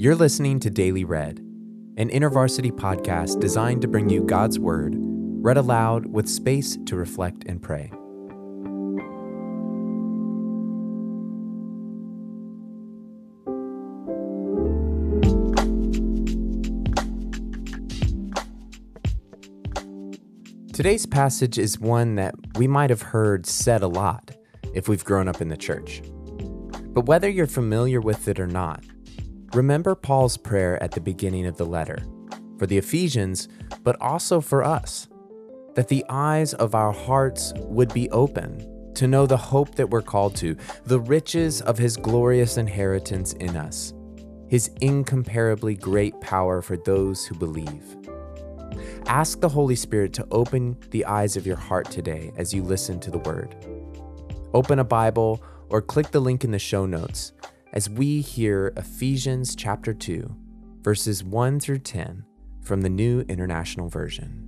You're listening to Daily Read, an intervarsity podcast designed to bring you God's Word, read aloud with space to reflect and pray. Today's passage is one that we might have heard said a lot if we've grown up in the church. But whether you're familiar with it or not, remember Paul's prayer at the beginning of the letter for the Ephesians, but also for us, that the eyes of our hearts would be open to know the hope that we're called to, the riches of his glorious inheritance in us, his incomparably great power for those who believe. Ask the Holy Spirit to open the eyes of your heart today as you listen to the Word. Open a Bible or click the link in the show notes as we hear Ephesians chapter 2, verses 1 through 10 from the New International Version.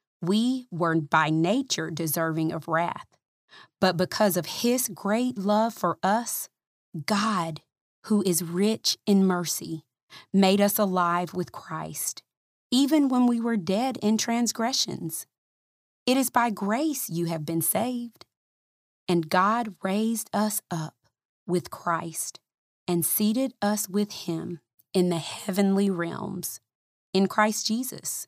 we were by nature deserving of wrath. But because of his great love for us, God, who is rich in mercy, made us alive with Christ, even when we were dead in transgressions. It is by grace you have been saved. And God raised us up with Christ and seated us with him in the heavenly realms in Christ Jesus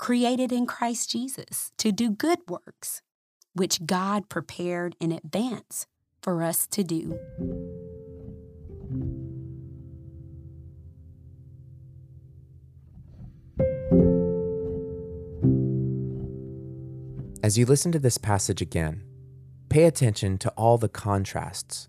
created in Christ Jesus to do good works, which God prepared in advance for us to do. As you listen to this passage again, pay attention to all the contrasts.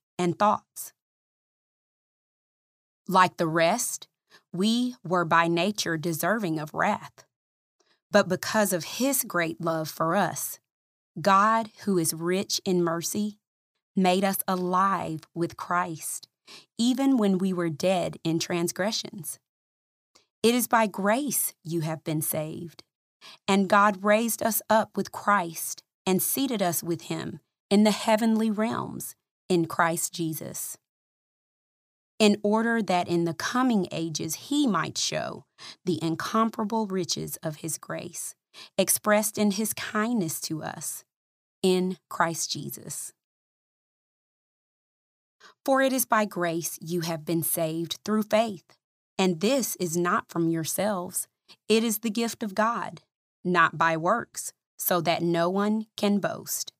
and thoughts. Like the rest, we were by nature deserving of wrath. But because of his great love for us, God, who is rich in mercy, made us alive with Christ, even when we were dead in transgressions. It is by grace you have been saved. And God raised us up with Christ and seated us with him in the heavenly realms in Christ Jesus, in order that in the coming ages he might show the incomparable riches of his grace, expressed in his kindness to us in Christ Jesus. For it is by grace you have been saved through faith, and this is not from yourselves, it is the gift of God, not by works, so that no one can boast.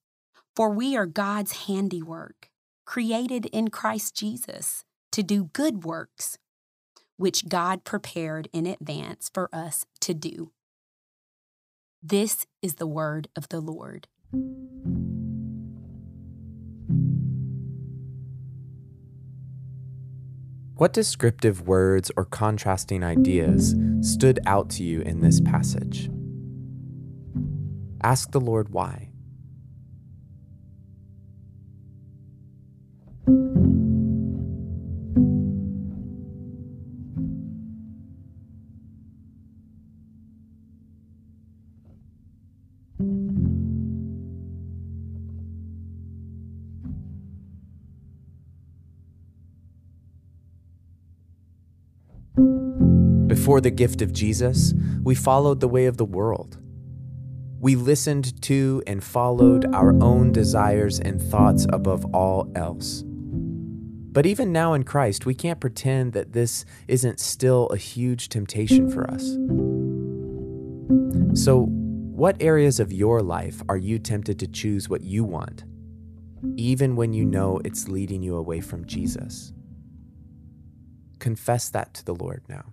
For we are God's handiwork, created in Christ Jesus to do good works, which God prepared in advance for us to do. This is the word of the Lord. What descriptive words or contrasting ideas stood out to you in this passage? Ask the Lord why. Before the gift of Jesus, we followed the way of the world. We listened to and followed our own desires and thoughts above all else. But even now in Christ, we can't pretend that this isn't still a huge temptation for us. So, what areas of your life are you tempted to choose what you want, even when you know it's leading you away from Jesus? Confess that to the Lord now.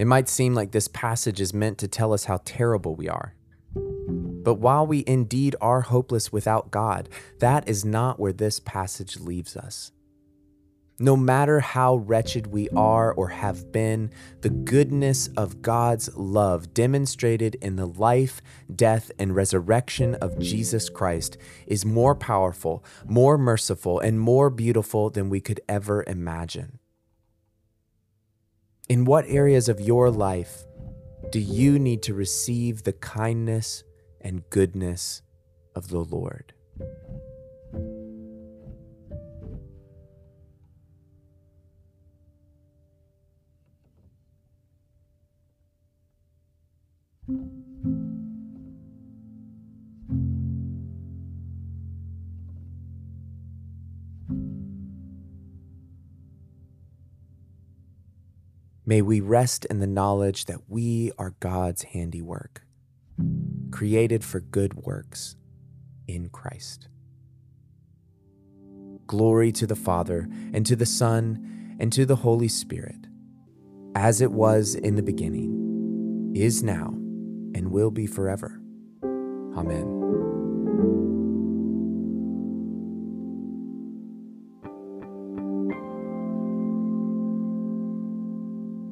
It might seem like this passage is meant to tell us how terrible we are. But while we indeed are hopeless without God, that is not where this passage leaves us. No matter how wretched we are or have been, the goodness of God's love demonstrated in the life, death, and resurrection of Jesus Christ is more powerful, more merciful, and more beautiful than we could ever imagine. In what areas of your life do you need to receive the kindness and goodness of the Lord? May we rest in the knowledge that we are God's handiwork, created for good works in Christ. Glory to the Father, and to the Son, and to the Holy Spirit, as it was in the beginning, is now, and will be forever. Amen.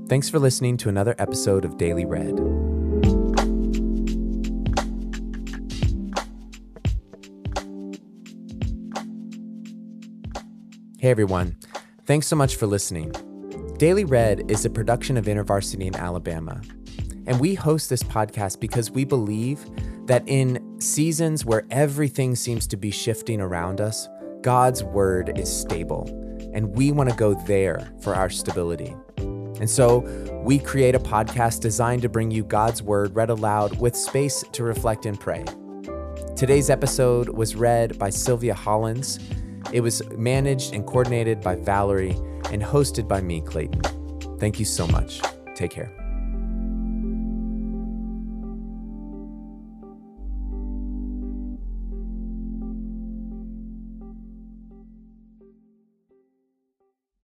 Thanks for listening to another episode of Daily Read. Hey everyone, thanks so much for listening. Daily Read is a production of InterVarsity in Alabama, and we host this podcast because we believe that in seasons where everything seems to be shifting around us, God's word is stable, and we want to go there for our stability. And so we create a podcast designed to bring you God's word read aloud with space to reflect and pray. Today's episode was read by Sylvia Hollins. It was managed and coordinated by Valerie and hosted by me, Clayton. Thank you so much. Take care.